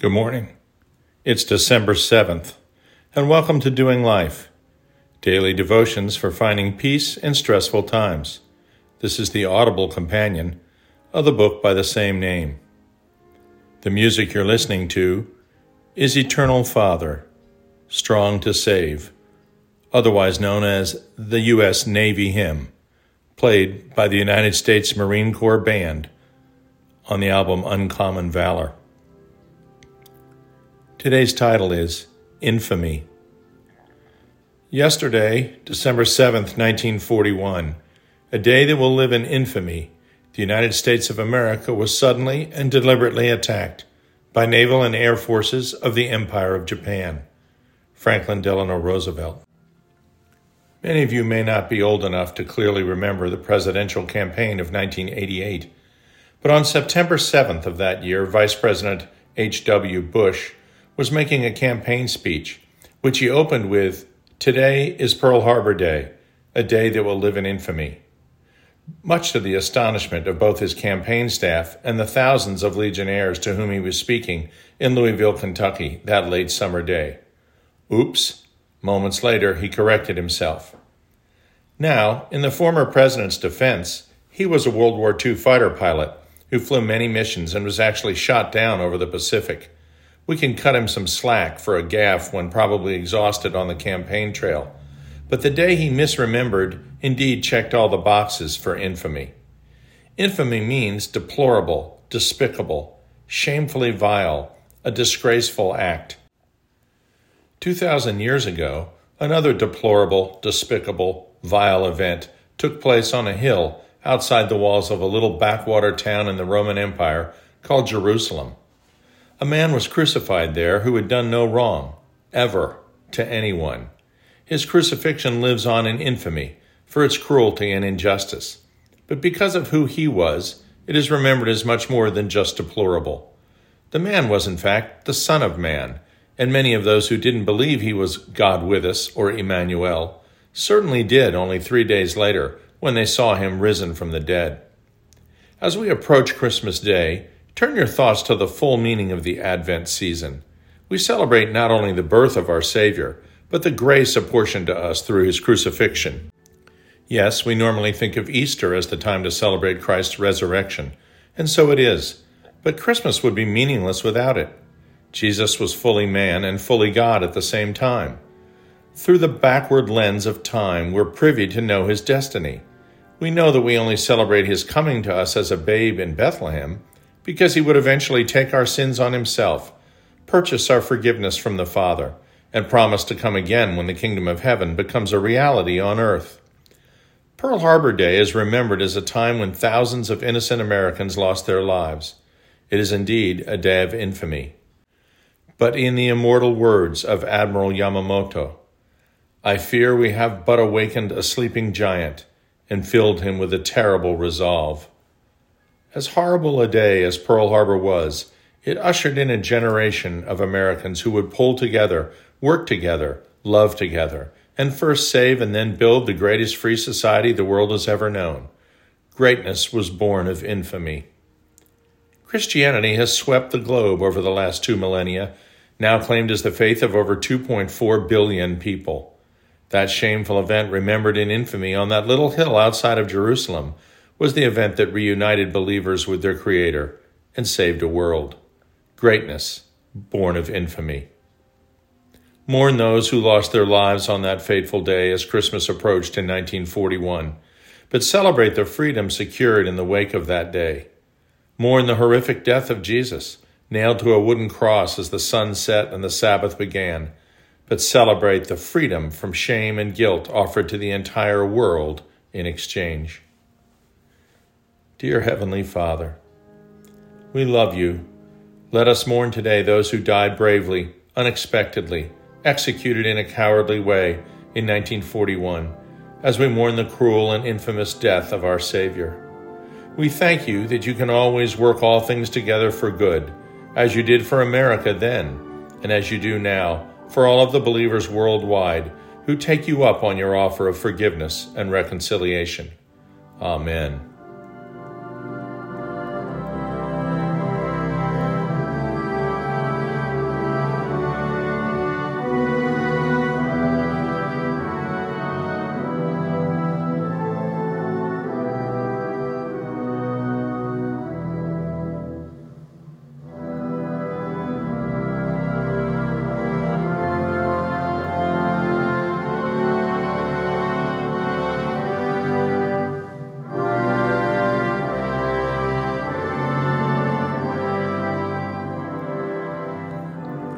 Good morning. It's December 7th, and welcome to Doing Life, daily devotions for finding peace in stressful times. This is the audible companion of the book by the same name. The music you're listening to is Eternal Father, Strong to Save, otherwise known as the U.S. Navy Hymn, played by the United States Marine Corps Band on the album Uncommon Valor. Today's title is Infamy. Yesterday, December 7th, 1941, a day that will live in infamy, the United States of America was suddenly and deliberately attacked by naval and air forces of the Empire of Japan. Franklin Delano Roosevelt. Many of you may not be old enough to clearly remember the presidential campaign of 1988, but on September 7th of that year, Vice President H.W. Bush was making a campaign speech, which he opened with Today is Pearl Harbor Day, a day that will live in infamy. Much to the astonishment of both his campaign staff and the thousands of Legionnaires to whom he was speaking in Louisville, Kentucky, that late summer day. Oops! Moments later, he corrected himself. Now, in the former president's defense, he was a World War II fighter pilot who flew many missions and was actually shot down over the Pacific. We can cut him some slack for a gaffe when probably exhausted on the campaign trail. But the day he misremembered indeed checked all the boxes for infamy. Infamy means deplorable, despicable, shamefully vile, a disgraceful act. Two thousand years ago, another deplorable, despicable, vile event took place on a hill outside the walls of a little backwater town in the Roman Empire called Jerusalem. A man was crucified there who had done no wrong, ever, to anyone. His crucifixion lives on in infamy for its cruelty and injustice. But because of who he was, it is remembered as much more than just deplorable. The man was, in fact, the Son of Man, and many of those who didn't believe he was God with us or Emmanuel certainly did only three days later when they saw him risen from the dead. As we approach Christmas Day, Turn your thoughts to the full meaning of the Advent season. We celebrate not only the birth of our Savior, but the grace apportioned to us through his crucifixion. Yes, we normally think of Easter as the time to celebrate Christ's resurrection, and so it is. But Christmas would be meaningless without it. Jesus was fully man and fully God at the same time. Through the backward lens of time, we're privy to know his destiny. We know that we only celebrate his coming to us as a babe in Bethlehem because he would eventually take our sins on himself, purchase our forgiveness from the Father, and promise to come again when the kingdom of heaven becomes a reality on earth. Pearl Harbor Day is remembered as a time when thousands of innocent Americans lost their lives. It is indeed a day of infamy. But in the immortal words of Admiral Yamamoto, I fear we have but awakened a sleeping giant and filled him with a terrible resolve. As horrible a day as Pearl Harbor was, it ushered in a generation of Americans who would pull together, work together, love together, and first save and then build the greatest free society the world has ever known. Greatness was born of infamy. Christianity has swept the globe over the last two millennia, now claimed as the faith of over 2.4 billion people. That shameful event remembered in infamy on that little hill outside of Jerusalem was the event that reunited believers with their Creator and saved a world. Greatness, born of infamy. Mourn those who lost their lives on that fateful day as Christmas approached in 1941, but celebrate the freedom secured in the wake of that day. Mourn the horrific death of Jesus, nailed to a wooden cross as the sun set and the Sabbath began, but celebrate the freedom from shame and guilt offered to the entire world in exchange. Dear Heavenly Father, we love you. Let us mourn today those who died bravely, unexpectedly, executed in a cowardly way in 1941, as we mourn the cruel and infamous death of our Savior. We thank you that you can always work all things together for good, as you did for America then, and as you do now for all of the believers worldwide who take you up on your offer of forgiveness and reconciliation. Amen.